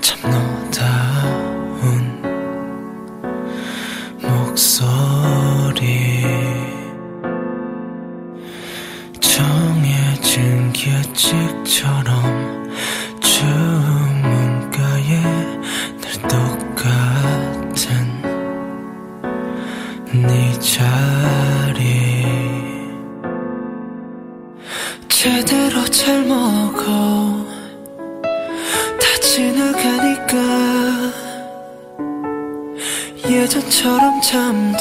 참 노다운 목소리 정해진 계책 처럼 주문 가에 늘 똑같 은네 자리. 제대로 잘 먹어. 지나가니까 예전처럼 잠도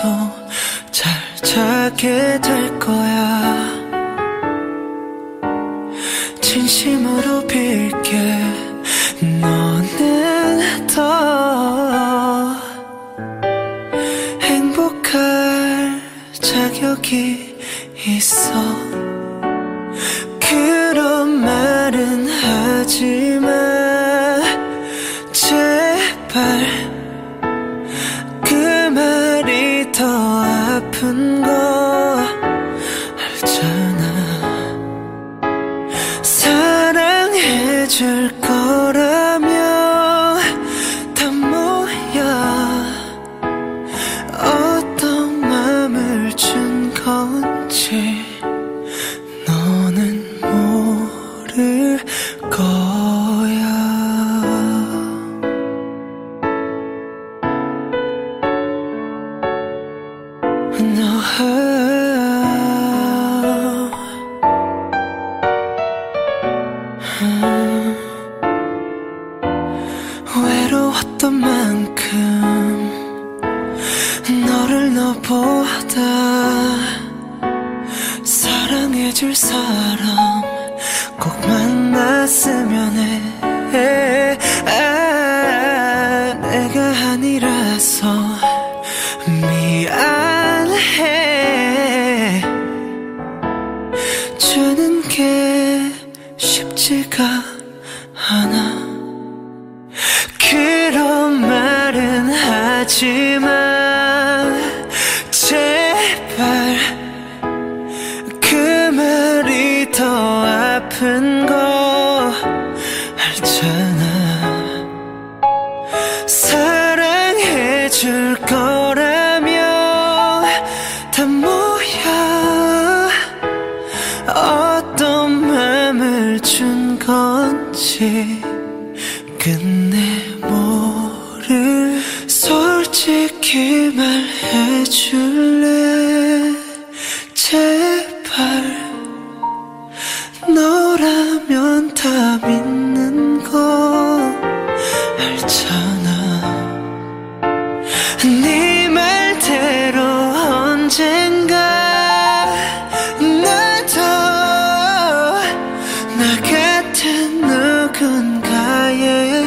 잘 자게 될 거야. 진심으로 빌게 너는 더 행복할 자격이 있어. 그런 말은 하지 마 너보다 사랑해줄 사람 꼭 만났으면 해 아, 내가 아니라서 미안해. 주는 게 쉽지가 않아 건지 끝내 모를 솔직히 말해줄래? 제발 너라면 다 믿는 거 알잖아 어디론가에게